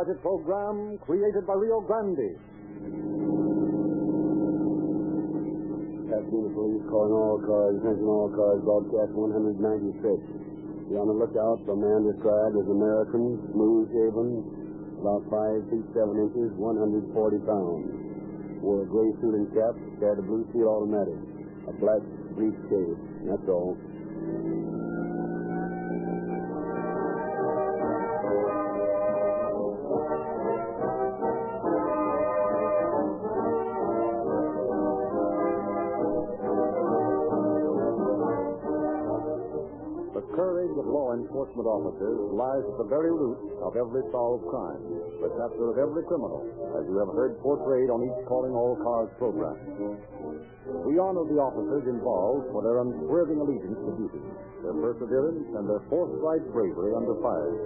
copyrighted program created by Rio Grande. Pasadena Police calling all cars, attention all cars, broadcast 196. Be on the lookout for a man described as American, smooth shaven, about 5 feet 7 inches, 140 pounds. Wore a gray suit and cap, carried a blue steel automatic, a black briefcase. That's all. Enforcement officers lies at the very root of every solved crime, the capture of every criminal, as you have heard portrayed on each Calling All Cars program. We honor the officers involved for their unswerving allegiance to duty, their perseverance, and their forthright bravery under fire.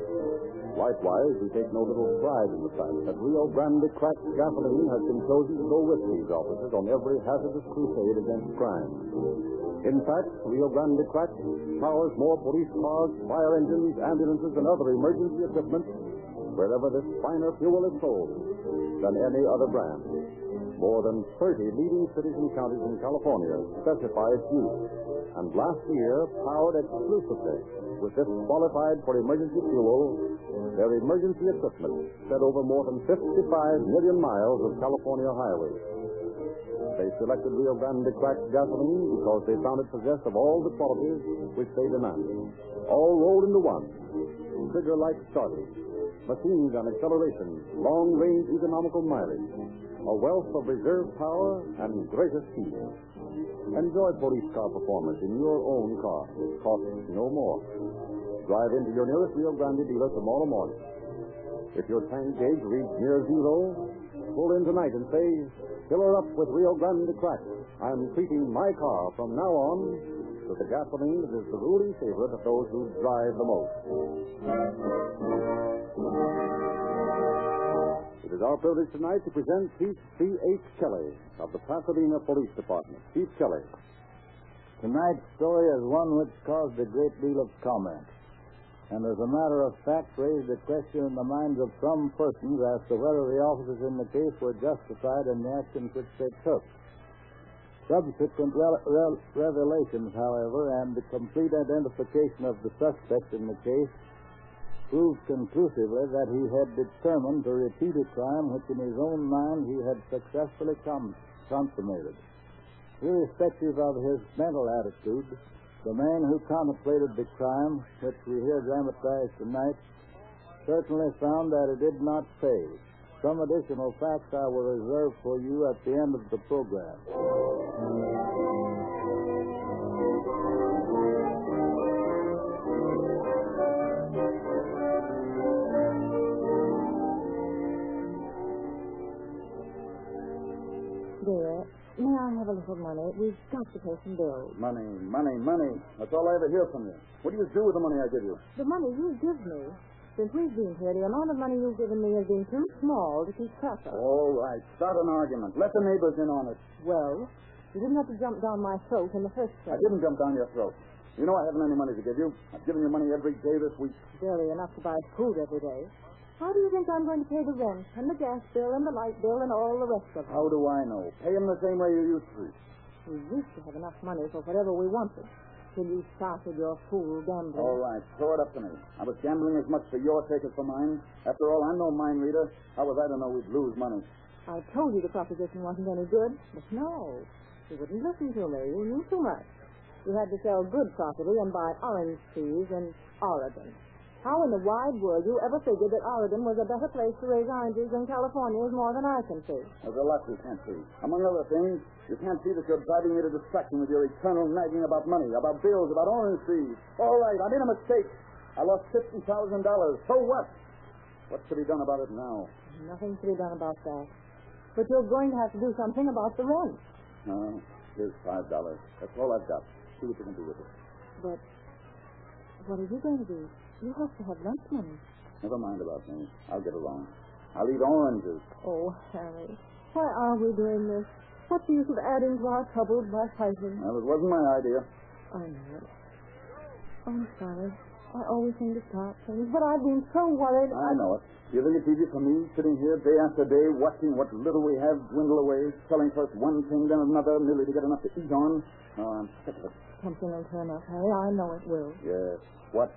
Likewise, we take no little pride in the fact that Rio Grande cracked gasoline has been chosen to go with these officers on every hazardous crusade against crime. In fact, Rio Grande Crack powers more police cars, fire engines, ambulances, and other emergency equipment wherever this finer fuel is sold than any other brand. More than 30 leading cities and counties in California specify its use, and last year powered exclusively with this qualified for emergency fuel, their emergency equipment sped over more than 55 million miles of California highways. They selected Rio Grande cracked gasoline because they found it possessed of all the qualities which they demanded. All rolled into one. Trigger-like starting, machine gun acceleration, long-range economical mileage, a wealth of reserve power, and greater speed. Enjoy police car performance in your own car. Costs no more. Drive into your nearest Rio Grande dealer tomorrow morning. If your tank gauge reads near zero, pull in tonight and say, fill her up with Rio Grande crack. I'm treating my car from now on to the gasoline that is the ruling favorite of those who drive the most. It is our privilege tonight to present Chief C.H. Kelly of the Pasadena Police Department. Chief Kelly. Tonight's story is one which caused a great deal of comment, and as a matter of fact raised a question in the minds of some persons as to whether the officers in the case were justified in the actions which they took. Subsequent re- re- revelations, however, and the complete identification of the suspect in the case proved conclusively that he had determined to repeat a crime which in his own mind he had successfully com- consummated. Irrespective of his mental attitude, the man who contemplated the crime, which we hear dramatized tonight, certainly found that it did not pay. Some additional facts I will reserve for you at the end of the program. Dear, may I have a little money? We've got to pay some bills. Money, money, money. That's all I ever hear from you. What do you do with the money I give you? The money you give me, since we've been here, the amount of money you've given me has been too small to keep track of. All right. Start an argument. Let the neighbors in on it. Well, you didn't have to jump down my throat in the first place. I didn't jump down your throat. You know I haven't any money to give you. I've given you money every day this week. Barely enough to buy food every day. How do you think I'm going to pay the rent and the gas bill and the light bill and all the rest of it? How do I know? Pay him the same way you used to. We used to have enough money for whatever we wanted till you started your fool gambling. All right. Throw it up to me. I was gambling as much for your sake as for mine. After all, I'm no mind reader. How was I to know we'd lose money? I told you the proposition wasn't any good, but no. You wouldn't listen to me. You knew too much. You had to sell good property and buy orange trees in Oregon. How in the wide world you ever figured that Oregon was a better place to raise oranges than California is more than I can see. There's a lot you can't see. Among other things, you can't see that you're driving me to distraction with your eternal nagging about money, about bills, about orange trees. All right, I made a mistake. I lost $50,000. So what? What's to be done about it now? Nothing to be done about that. But you're going to have to do something about the rent. No, here's five dollars. That's all I've got. See what you can do with it. But what are you going to do? You have to have lunch money. Never mind about me. I'll get along. I'll eat oranges. Oh, Harry, why are we doing this? What's the use of adding to our troubles by fighting? Well, it wasn't my idea. I know it. I'm sorry. I always seem to start things, but I've been so worried. I know it. Do you think it's easy for me sitting here day after day watching what little we have dwindle away, selling first one thing then another merely to get enough to eat on? Oh, I'm sick of it. Something will turn up, Harry. I know it will. Yes. What?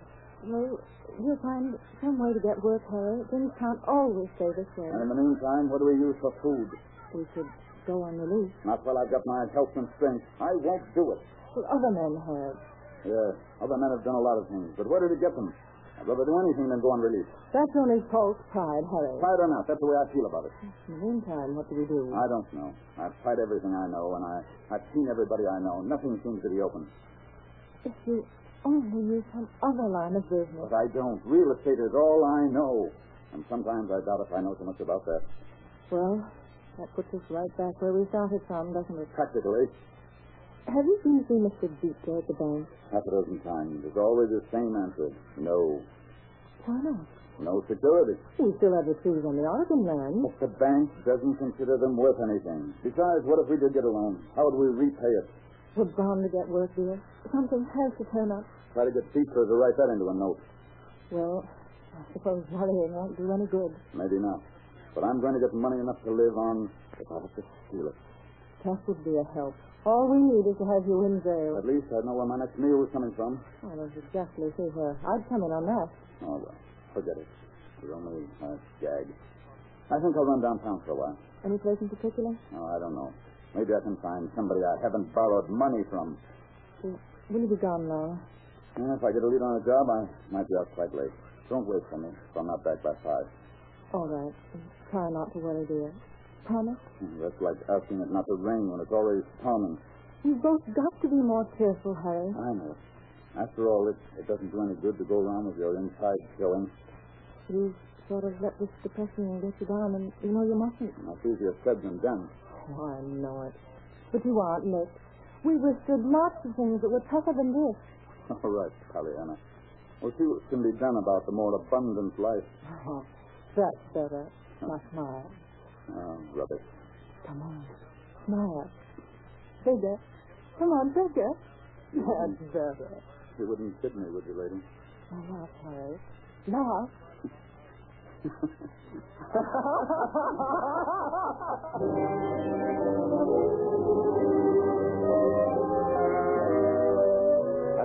Well, we'll find some way to get work, Harry. Things can't always stay the same. And in the meantime, what do we use for food? We should go on loose. Not while I've got my health and strength. I won't do it. Well, other men have. Yes, other men have done a lot of things, but where did it get them? I'd rather do anything than go on release. That's only false pride, Harry. Pride or not, that's the way I feel about it. In the meantime, what do we do? I don't know. I've tried everything I know, and I, I've seen everybody I know. Nothing seems to be open. If you only knew some other line of business. But I don't. Real estate is all I know. And sometimes I doubt if I know so much about that. Well, that puts us right back where we started from, doesn't it? Practically, Have you been to see Mr. Beecher at the bank? half a dozen times. It's always the same answer. No. Why not? No security. We still have the trees on the Oregon land. If the bank doesn't consider them worth anything. Besides, what if we did get a loan? How would we repay it? We're bound to get work, dear. Something has to turn up. Try to get Beecher to write that into a note. Well, I suppose worrying won't do any good. Maybe not. But I'm going to get money enough to live on if I have to steal it. That would be a help. All we need is to have you in jail. At least I'd know where my next meal was coming from. Well, exactly see here. I'd come in on that. Oh, well. Forget it. It's only a gag. I think I'll run downtown for a while. Any place in particular? Oh, I don't know. Maybe I can find somebody I haven't borrowed money from. Will will you be gone long? And if I get a lead on a job, I might be out quite late. Don't wait for me, so I'm not back by five. All right. Try not to worry, dear. Promise? Hmm, that's like asking it not to rain when it's already storming. You've both got to be more cheerful, Harry. I know. After all, it, it doesn't do any good to go around with your inside showing. You sort of let this depression get you down, and you know you mustn't. That's easier said than done. Oh, I know it. But you aren't, Nick. We withstood lots of things that were tougher than this. All right, Pollyanna. We'll see what can be done about the more abundant life. Oh, that's better. Now smile. Oh, rubbish. Come on. Smile. Bigger. Come on, bigger. Hmm. That's better. You wouldn't kid me, would you, lady? Now laugh, Harry. Laugh. At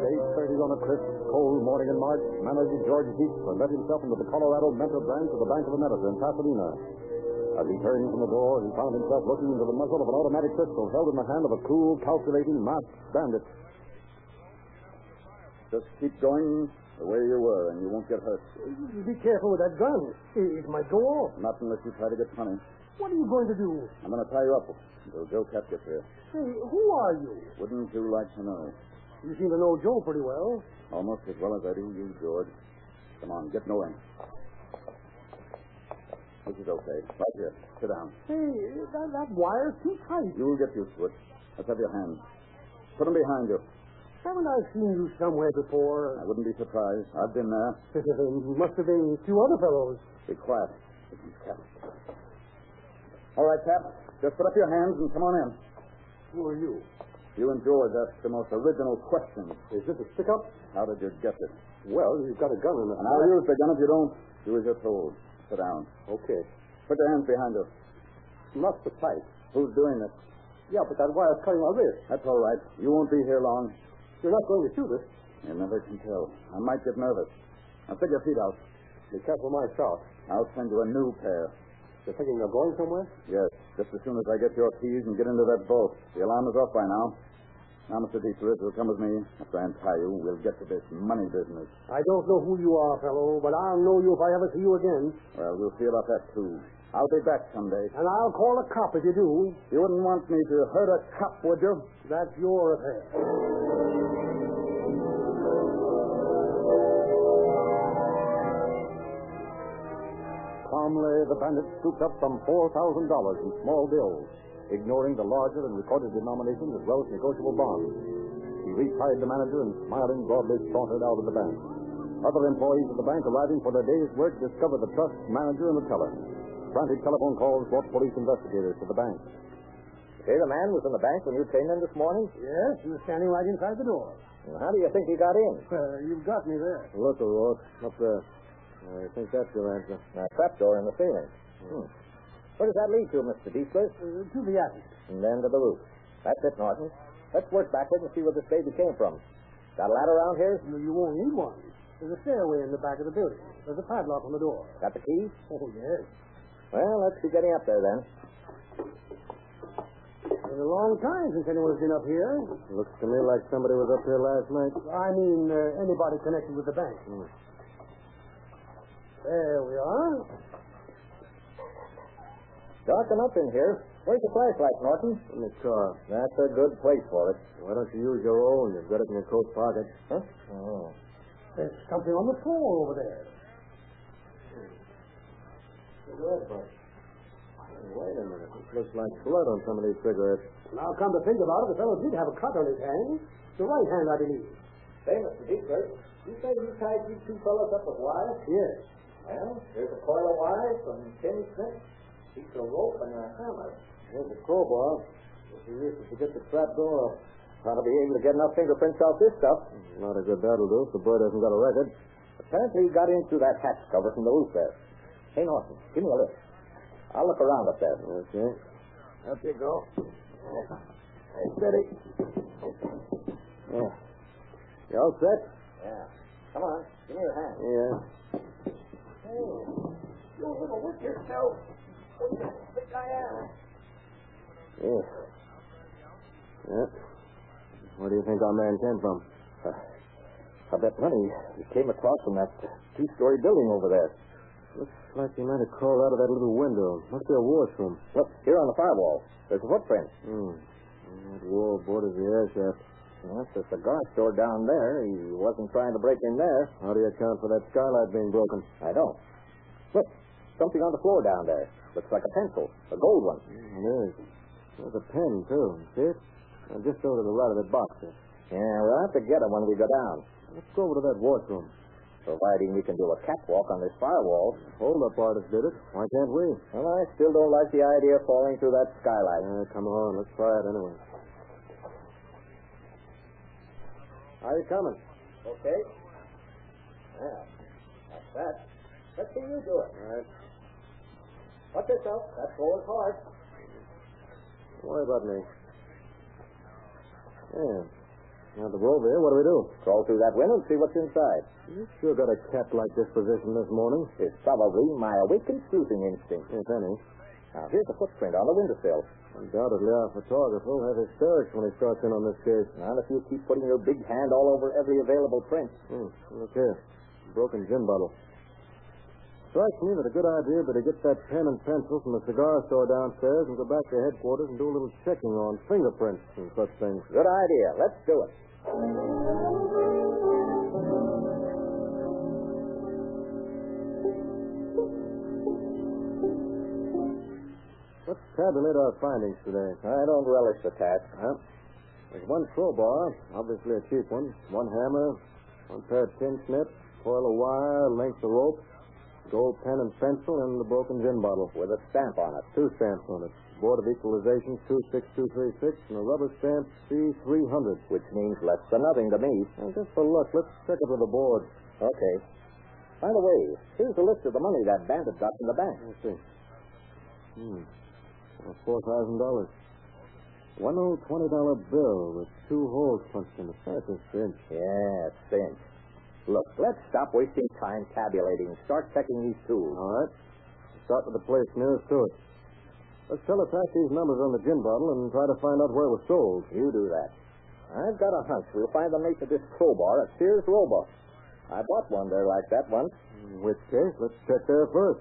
8.30 on a crisp, cold morning in March, manager George Heathman let himself into the Colorado Mentor branch of the Bank of America in Pasadena. As he turned from the door, he found himself looking into the muzzle of an automatic pistol held in the hand of a cool, calculating, masked bandit. Just keep going the way you were, and you won't get hurt. Be careful with that gun. It might go off. Not unless you try to get funny. What are you going to do? I'm going to tie you up until Joe Cap gets here. Say, who are you? Wouldn't you like to know? You seem to know Joe pretty well. Almost as well as I do you, George. Come on, get going. This is okay. Right here. Sit down. Hey, that, that wire's too tight. You'll get used to it. Let's have your hands. Put them behind you. Haven't I seen you somewhere before? I wouldn't be surprised. I've been there. Must have been two other fellows. Be quiet. Cap. All right, Cap. Just put up your hands and come on in. Who are you? You and George asked the most original question. Is this a stick-up? How did you get it? Well, you've got a gun in the And I'll use the gun if you don't. Do as you're told. Sit down. Okay. Put your hands behind you. Not so tight. Who's doing this? Yeah, but that wire's cutting my wrist. That's all right. You won't be here long. You're not going to shoot us. You never can tell. I might get nervous. Now, stick your feet out. Be careful my shot. I'll send you a new pair. You're thinking of going somewhere? Yes, just as soon as I get your keys and get into that boat. The alarm is off by now. Now, Mr. Dietrich, you'll come with me. After I untie you, we'll get to this money business. I don't know who you are, fellow, but I'll know you if I ever see you again. Well, we'll see about that, too. I'll be back someday. And I'll call a cop if you do. You wouldn't want me to hurt a cop, would you? That's your affair. Calmly, the bandit scooped up some $4,000 in small bills, ignoring the larger and recorded denominations as well as negotiable bonds. He repied the manager and, smiling broadly, sauntered out of the bank. Other employees of the bank arriving for their day's work discovered the trust manager and the teller. Frantic telephone calls brought police investigators to the bank. Say, the man was in the bank when you came in this morning? Yes, he was standing right inside the door. Well, how do you think he got in? Uh, you've got me there. Look, O'Rourke, up there. I think that's your answer. A trapdoor in the ceiling. Hmm. Where does that lead to, Mr. Diesler? Uh, to the attic. And then to the roof. That's it, Norton. Let's work backwards and see where this baby came from. Got a ladder around here? You, you won't need one. There's a stairway in the back of the building. There's a padlock on the door. Got the key? Oh, yes. Well, let's be getting up there then. It's a long time since anyone's been up here. Looks to me like somebody was up here last night. I mean, uh, anybody connected with the bank. Hmm. There we are. Dark enough in here. Where's the flashlight, Norton? In the car. That's a good place for it. Why don't you use your own? You've got it in your coat pocket. Huh? Oh. There's something on the floor over there. Wait a minute. It looks like blood on some of these cigarettes. Now, come to think about it, the fellow did have a cut on his hand. The right hand, I believe. Say, Mr. Diesler, you say you tied these two fellows up with wire? Yes. Well, here's a coil of wire, some tin snips, piece of rope, and a hammer. Here's a crowbar. If you use it to get the trap door up. Ought to be able to get enough fingerprints out this stuff. Not a good that'll do if the bird hasn't got a record. Apparently he got in through that hatch cover from the roof there. Hey, Norton, give me a lift. I'll look around up there. Okay. Up you go. Hey, steady. Yeah. You all set? Yeah. Come on, give me your hand. Yeah. Hey, you little with yourself. What do you think I am? Yeah. Yeah. Where do you think our man came from? Uh, I bet money he came across from that two-story building over there. Looks like he might have crawled out of that little window. Must be a washroom. Look, here on the firewall. There's a footprint. Hmm. That wall borders the air shaft. Well, that's the cigar store down there. He wasn't trying to break in there. How do you account for that skylight being broken? I don't. Look, something on the floor down there. Looks like a pencil, a gold one. It is. There's a pen, too. See it? Just over to the right of that box there. Yeah, we'll have to get it when we go down. Let's go over to that washroom. Providing we can do a catwalk on this firewall. Hold-up artist did it. Why can't we? Well, I still don't like the idea of falling through that skylight. Uh, come on, let's try it anyway. Are you coming? Okay. Yeah, that's that. Let's see you do it. All right. Watch yourself. That floor is hard. Don't worry about me. Yeah. Now the we're here, what do we do? Crawl through that window and see what's inside. You sure got a cat-like disposition this morning. It's probably my awakened sleuthing instinct. If any. Now, here's a footprint on the windowsill. Undoubtedly, our photographer will have hysterics when he starts in on this case. Not if you keep putting your big hand all over every available print. Hmm. Look here. Broken gin bottle. Strikes me that a good idea would be to get that pen and pencil from the cigar store downstairs and go back to headquarters and do a little checking on fingerprints and such things. Good idea. Let's do it. Let's tabulate our findings today. I don't relish the task. Well, there's one crowbar, obviously a cheap one, one hammer, one pair of tin snips, coil of wire, length of rope, gold pen and pencil, and the broken gin bottle. With a stamp on it. Two stamps on it. Board of Equalization 26236 and a rubber stamp C300. Which means less than nothing to me. And just for luck, let's check it with the board. Okay. By the way, here's a list of the money that bandit got from the bank. Let's see. Hmm. Four thousand dollars. One old twenty dollar bill with two holes punched in a cinch. Yeah, cinch. Look, let's stop wasting time tabulating. Start checking these tools. All right. Start with the place nearest to it. Let's teletype these numbers on the gin bottle and try to find out where it was sold. You do that. I've got a hunch we'll find the mate of this crowbar at Sears Roebuck. I bought one there like that once. In which case, let's check there first.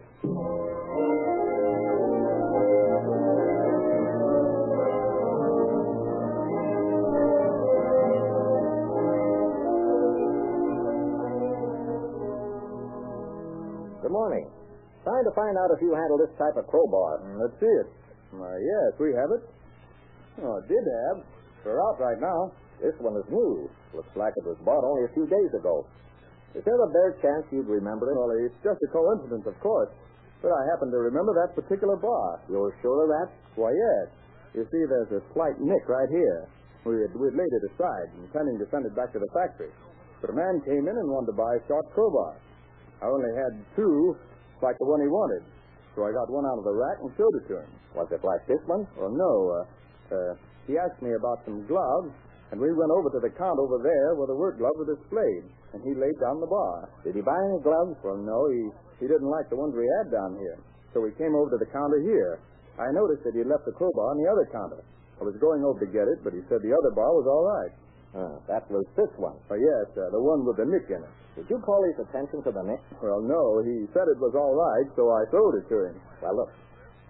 Sorry to find out if you handle this type of crowbar. Mm, Let's see it. Why, yes, we have it. Oh, it did have. We're out right now. This one is new. Looks like it was bought only a few days ago. Is there a bare chance you'd remember it? Well, it's just a coincidence, of course. But I happen to remember that particular bar. You're sure of that? Why, yes. You see, there's a slight nick right here. We had, we'd laid it aside, intending to send it back to the factory. But a man came in and wanted to buy a short crowbar. I only had two, like the one he wanted. So I got one out of the rack and showed it to him. Was it like this one? Well, no. Uh, uh, he asked me about some gloves, and we went over to the counter over there where the work gloves were displayed, and he laid down the bar. Did he buy any gloves? Well, no, he, he didn't like the ones we had down here. So we came over to the counter here. I noticed that he left the crowbar on the other counter. I was going over to get it, but he said the other bar was all right. Uh, that was this one. Oh, yes, uh, the one with the nick in it. Did you call his attention to the nick? Well, no, he said it was all right, so I showed it to him. Well, look.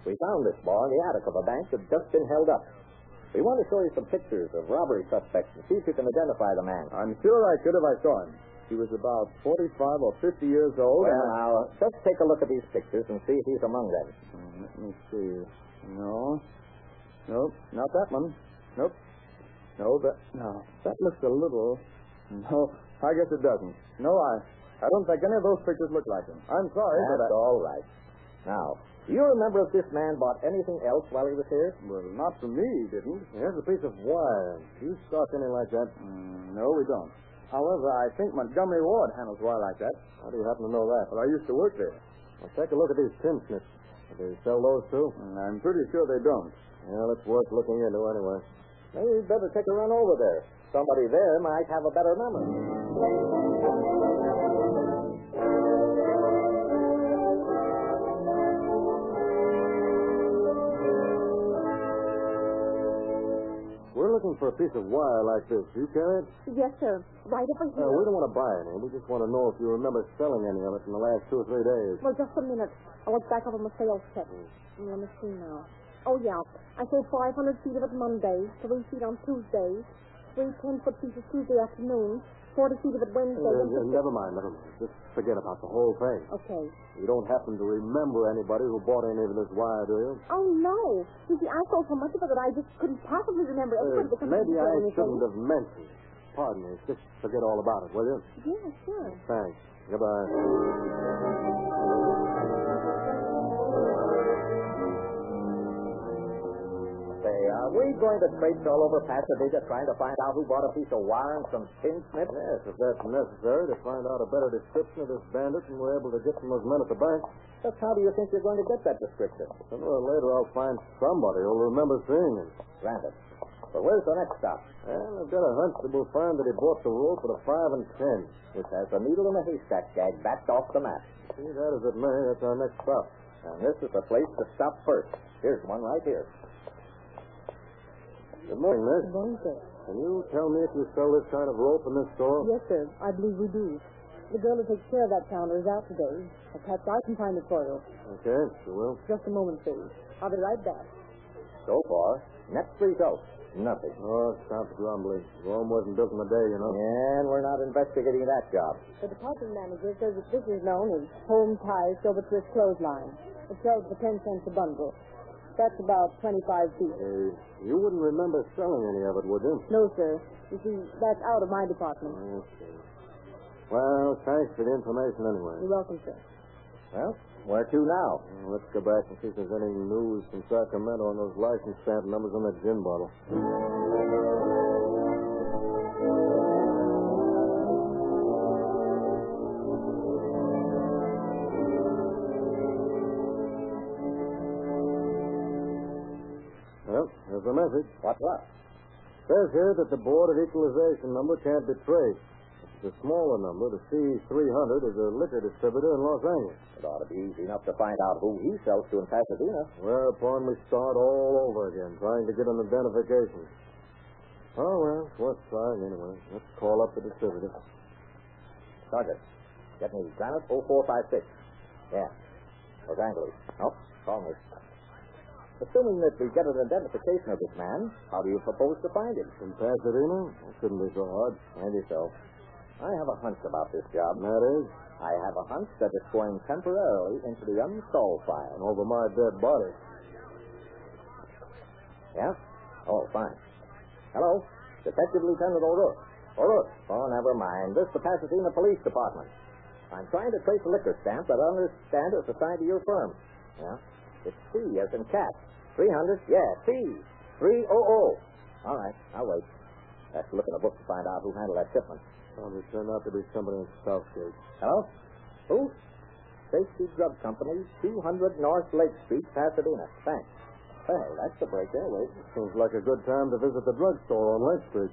We found this bar in the attic of a bank that's just been held up. We want to show you some pictures of robbery suspects and see if you can identify the man. I'm sure I could if I saw him. He was about 45 or 50 years old. Well, and now, just take a look at these pictures and see if he's among them. Uh, Let me see. No. Nope, not that one. Nope. No, that no. That looks a little No, I guess it doesn't. No, I I don't think any of those pictures look like him. I'm sorry, but That's I, all right. Now, do you remember if this man bought anything else while he was here? Well, not for me, he didn't. Here's a piece of wire. Do you stock any like that? Mm, no, we don't. However, I think Montgomery Ward handles wire like that. How do you happen to know that? Well, I used to work there. Well, take a look at these tin snips. Do they sell those too? And I'm pretty sure they don't. Well, it's worth looking into anyway. Maybe you'd better take a run over there. Somebody there might have a better memory. We're looking for a piece of wire like this. You carry it? Yes, sir. Right over Uh, here. we don't want to buy any. We just want to know if you remember selling any of it in the last two or three days. Well, just a minute. I look back over my sales check. Mm, Let me see now. Oh, yeah. I sold 500 feet of it Monday, 3 feet on Tuesday, three 10-foot pieces Tuesday afternoon, 40 feet of it Wednesday. Uh, uh, never mind, never mind. Just forget about the whole thing. Okay. You don't happen to remember anybody who bought any of this wire, do you? Oh, no. You see, I sold so much of it that I just couldn't possibly remember Uh, everybody that comes maybe I anything. shouldn't have mentioned. Pardon me. Just forget all about it, will you? Yeah, sure. Thanks. Goodbye. Are we going to traipse all over Pasadena trying to find out who bought a piece of wire and some tin snips? Yes, if that's necessary to find out a better description of this bandit than we're able to get from those men at the bank. Just how do you think you're going to get that description? Sooner or later, I'll find somebody who'll remember seeing him. Granted. But where's the next stop? Well, I've got a hunch that we'll find that he bought the rope at a five and ten. Which has a needle in a haystack gag backed off the map. See that as it may, that's our next stop. And this is the place to stop first. Here's one right here. Good morning, miss. Good morning, sir. Can you tell me if you sell this kind of rope in this store? Yes, sir. I believe we do. The girl who takes care of that counter is out today. Perhaps I can find it for you. Okay, sure will. Just a moment, please. I'll be right back. So far, next result, nothing. Oh, stop grumbling. Rome wasn't built in a day, you know. And we're not investigating that job. The department manager says that this is known as home ties silver twist clothesline. It sells for ten cents a bundle. That's about twenty-five feet. Uh, you wouldn't remember selling any of it, would you? No, sir. You see, that's out of my department. Okay. Well, thanks for the information anyway. You're welcome, sir. Well, where to now? Well, let's go back and see if there's any news from Sacramento on those license stamp numbers on that gin bottle. There's message. What's that? Says here that the Board of Equalization number can't be traced. The smaller number, the C300, is a liquor distributor in Los Angeles. It ought to be easy enough to find out who he sells to in Pasadena. Whereupon we start all over again, trying to get an identification. Oh, well, it's worth trying anyway. Let's call up the distributor. Sergeant, get me Granite 0456. Yeah. Los Angeles. Nope, wrong list. Assuming that we get an identification of this man, how do you propose to find him? In Pasadena? That shouldn't be so hard. Maybe so. I have a hunch about this job. And that is? I have a hunch that it's going temporarily into the unsolved file. Over my dead body. Yeah? Oh, fine. Hello? Detective Lieutenant O'Rourke. O'Rourke. Oh, never mind. This is the Pasadena Police Department. I'm trying to trace a liquor stamp that I understand is assigned to your firm. Yeah? It's C as in cat. 300? Yeah, C. 300. All right, I'll wait. I have to look in the book to find out who handled that shipment. Probably turned out to be somebody in Southgate. Hello? Who? Safety Drug Company, 200 North Lake Street, Pasadena. Thanks. Well, that's the break there. Wait. Seems like a good time to visit the drugstore on Lake Street.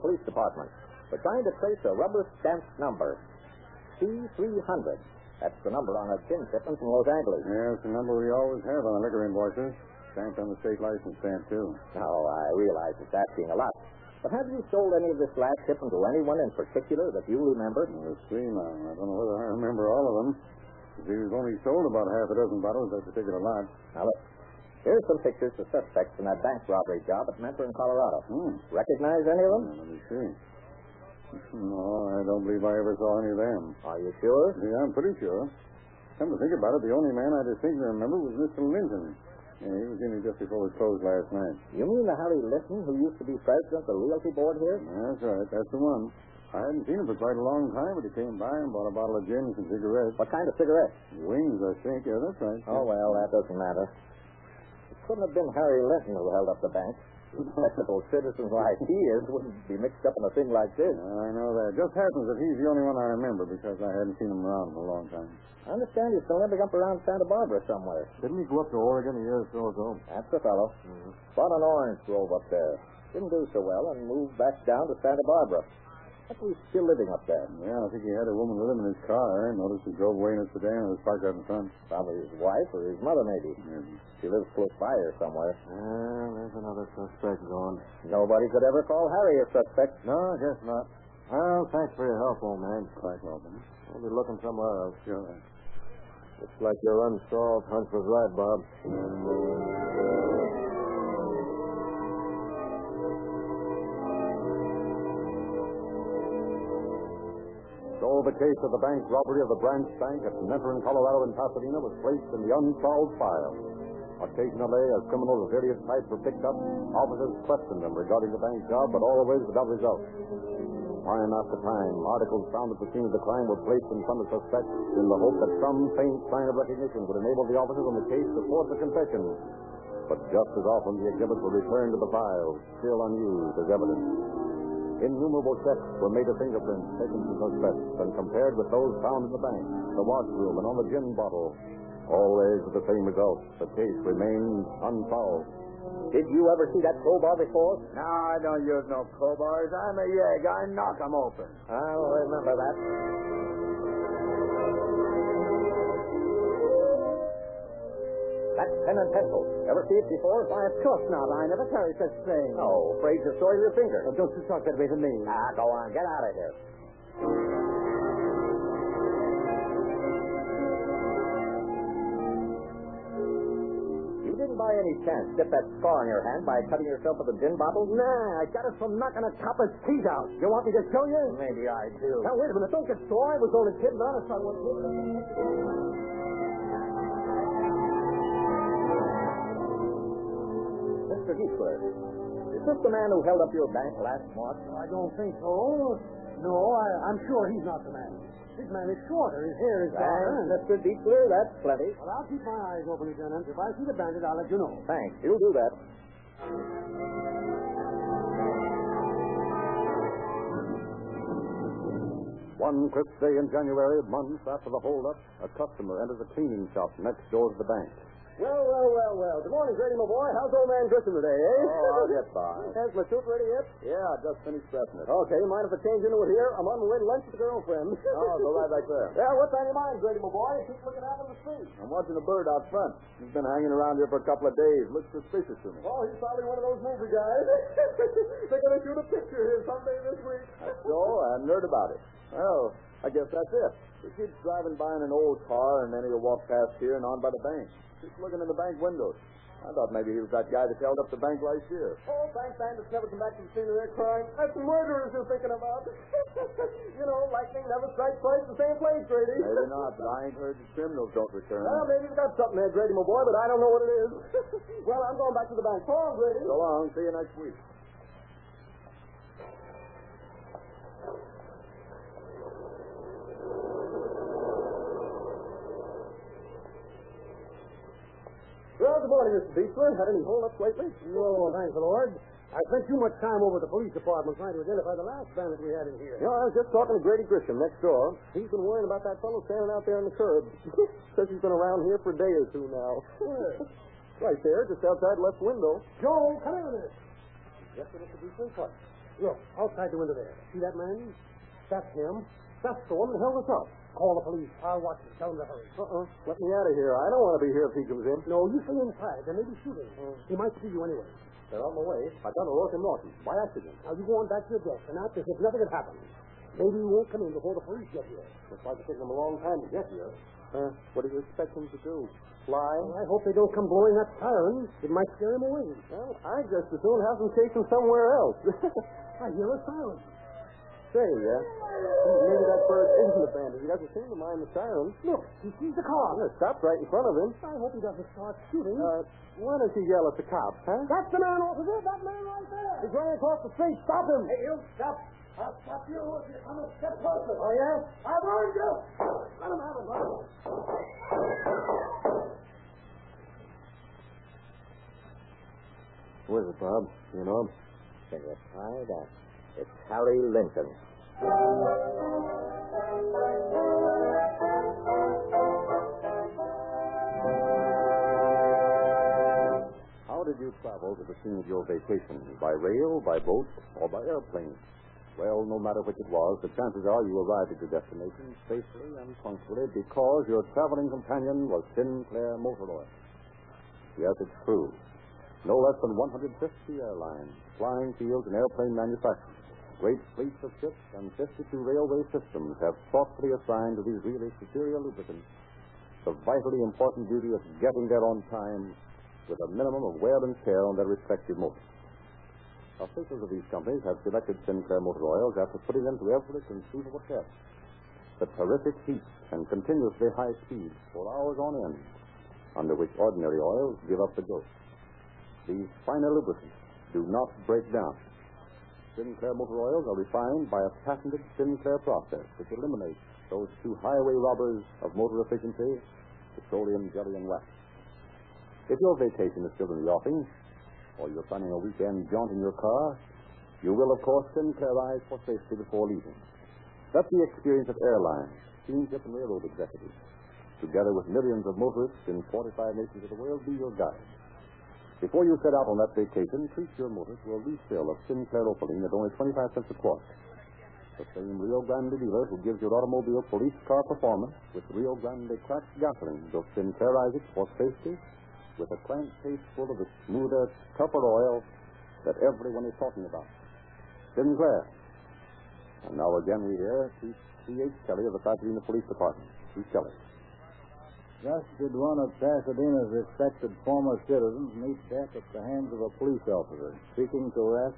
Police department. We're trying to trace a rubber stamp number. C300. That's the number on a gin shipment from Los Angeles. Yeah, it's the number we always have on the liquor invoices. Stamped on the state license stamp, too. Now, I realize it's asking a lot. But have you sold any of this last shipment to anyone in particular that you remember? Let's see now. I don't know whether I remember all of them. Was only sold about half a dozen bottles of that particular lot. Now, look. Here's some pictures of suspects in that bank robbery job at Mentor in Colorado. Hmm. Recognize any of them? Now, let me see. No, I don't believe I ever saw any of them. Are you sure? Yeah, I'm pretty sure. Come to think about it, the only man I distinctly remember was Mr. Linton. Yeah, he was in here just before we closed last night. You mean the Harry Linton who used to be president of the Realty Board here? That's right. That's the one. I hadn't seen him for quite a long time, but he came by and bought a bottle of gin and some cigarettes. What kind of cigarettes? Wings, I think. Yeah, that's right. Oh, well, that doesn't matter. It couldn't have been Harry Linton who held up the bank. Respectable citizen like he is wouldn't be mixed up in a thing like this. I know that. Just happens that he's the only one I remember because I hadn't seen him around in a long time. I understand he's still living up around Santa Barbara somewhere. Didn't he go up to Oregon a year or so ago? That's the fellow. Mm-hmm. Bought an orange grove up there. Didn't do so well and moved back down to Santa Barbara. But he's still living up there. Yeah, I think he had a woman with him in his car. Eh? I noticed he drove away in a sedan and was parked out in front. Probably his wife or his mother, maybe. Maybe. She lives close by here somewhere. Well, there's another suspect gone. Nobody could ever call Harry a suspect. No, I guess not. Well, thanks for your help, old man. Quite welcome. We'll be looking somewhere else. Sure. Looks like your unsolved hunch was right, Bob. Mm. The case of the bank robbery of the branch bank at Mentor in Colorado and Pasadena was placed in the unsolved file. Occasionally, as criminals of various types were picked up, officers questioned them regarding the bank job, but always without result. Time after time, articles found at the scene of the crime were placed in front of suspects in the hope that some faint sign of recognition would enable the officers on the case to force a confession. But just as often, the exhibits were returned to the files, still unused as evidence. Innumerable checks were made of fingerprints taken from those suspects and compared with those found in the bank, the washroom, and on the gin bottle. Always with the same result. The case remains unsolved. Did you ever see that crowbar before? No, I don't use no crowbars. I'm a yegg. I knock 'em open. I'll remember that. That's pen and pencil. Ever see it before? Why, of course not. I never carry such things. No, afraid to soil your finger. Don't you talk that way to me. Ah, go on. Get out of here. You didn't by any chance get that scar on your hand by cutting yourself with a gin bottle? Nah, I got it from knocking a copper's teeth out. You want me to show you? Maybe I do. Now, wait a minute. Don't get sore. I was only kidding. Honest, I was. Mr. Heathcliff, is this the man who held up your bank last March? I don't think so. No, I, I'm sure he's not the man. This man is shorter. His hair is darker. Thanks, Mr. Dietler. That's plenty. Well, I'll keep my eyes open, Lieutenant. If I see the bandit, I'll let you know. Thanks. You'll do that. One crisp day in January, months after the holdup, a customer enters a cleaning shop next door to the bank. Well, well, well, well. good morning, Grady, my boy. How's old man Grissom today, eh? Oh, I'll get by. Has my suit ready yet? Yeah, I just finished dressing it. Okay, mind if I change into it here? I'm on my way to lunch with the girlfriend. Oh, go right back there. Yeah, what's on your mind, Grady, my boy? Keep looking out on the street. I'm watching a bird out front. He's been hanging around here for a couple of days. Looks suspicious to me. Oh, he's probably one of those movie guys. They're going to shoot a picture here someday this week. So, I hadn't heard about it. Well, I guess that's it. He keeps driving by in an old car, and then he'll walk past here and on by the bank. Keeps looking in the bank windows. I thought maybe he was that guy that held up the bank last year. Oh, bank bandits never come back to the scene of their crime. That's the murderers you're thinking about. you know, lightning never strikes twice the same place, Grady. Maybe not, but I ain't heard that criminals don't return. Well, maybe you've got something there, Grady, my boy, but I don't know what it is. well, I'm going back to the bank. So long, Grady. So long. See you next week. Well, good morning, Mr. Beechler. Had any hold-ups lately? No, thanks, Lord. I spent too much time over at the police department trying to identify the last bandit we had in here. You know, I was just talking to Grady Grisham next door. He's been worrying about that fellow standing out there on the curb. Says he's been around here for a day or two now. Right there, just outside left window. Joe, come in a minute. Yes, sir, Mr. Beechler. What? Look, outside the window there. See that man? That's him. That's the one that held us up. Call the police. I'll watch him. Tell him to hurry. Uh-uh. Let me out of here. I don't want to be here if he comes in. No, you stay inside. There may be shooting. He might see you anyway. They're on my way. I got O'Rourke and Norton by accident. Now, you go on back to your desk and act as if nothing had happened. Maybe you won't come in before the police get here. Looks like it's taken them a long time to get here. Uh, what do you expect them to do? Fly? Well, I hope they don't come blowing that siren. It might scare him away. Well, I just as soon have them chase him somewhere else. I hear a siren. Say, uh, maybe that bird isn't a bandit. He doesn't seem to mind the sirens. Look, he sees the car. Well, it stopped right in front of him. I hope he doesn't start shooting. Uh, why don't you yell at the cops, huh? That's the man, officer. That man right there. He's running across the street. Stop him. Hey, you stop. I'll stop you if you come a step closer. Oh, yeah? I've warned you. Let him have it, brother. Who is it, Bob? You know him? Can you try that? It's Harry Linton. How did you travel to the scene of your vacation? By rail, by boat, or by airplane? Well, no matter which it was, the chances are you arrived at your destination safely and punctually because your traveling companion was Sinclair Motor Oil. Yes, it's true. No less than 150 airlines, flying fields, and airplane manufacturers, great fleets of ships, and 52 railway systems have thoughtfully assigned to these really superior lubricants the vitally important duty of getting there on time with a minimum of wear and tear on their respective motors. Officials of these companies have selected Sinclair motor oils after putting them to every conceivable test. The terrific heat and continuously high speeds for hours on end, under which ordinary oils give up the ghost. These finer lubricants do not break down. Sinclair motor oils are refined by a patented Sinclair process which eliminates those two highway robbers of motor efficiency, petroleum jelly and wax. If your vacation is still in the offing, or you're planning a weekend jaunt in your car, you will, of course, Sinclairize for safety before leaving. Let the experience of airlines, steamship, and railroad executives, together with millions of motorists in 45 nations of the world, be your guide. Before you set out on that vacation, treat your motor to a refill of Sinclair Opaline at only 25 cents a quart. The same Rio Grande dealer who gives your automobile police car performance with Rio Grande cracked gasoline will Sinclairize it for safety with a crankcase full of the smoother, tougher oil that everyone is talking about. Sinclair. And now again we hear Chief C.H. Kelly of the Pasadena Police Department. Chief Kelly. Just did one of Pasadena's respected former citizens meet death at the hands of a police officer seeking to arrest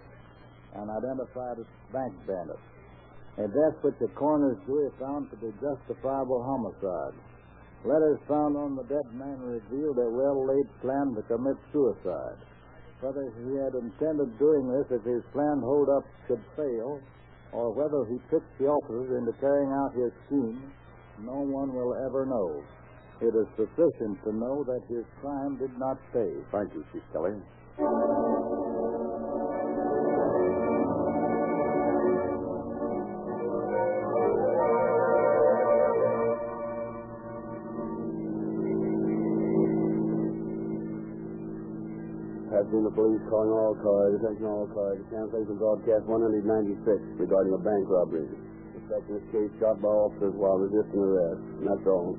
an identified bank bandit. A death which the coroner's jury found to be justifiable homicide. Letters found on the dead man revealed a well-laid plan to commit suicide. Whether he had intended doing this if his planned hold-up should fail, or whether he tricked the officers into carrying out his scheme, no one will ever know. It is sufficient to know that his crime did not pay. Thank you, Chief Kelly. Pasadena Police calling all cars. Attention all cars. Cancellation broadcast 196 regarding a bank robbery. Suspect in this case shot by officers while resisting arrest. And that's all.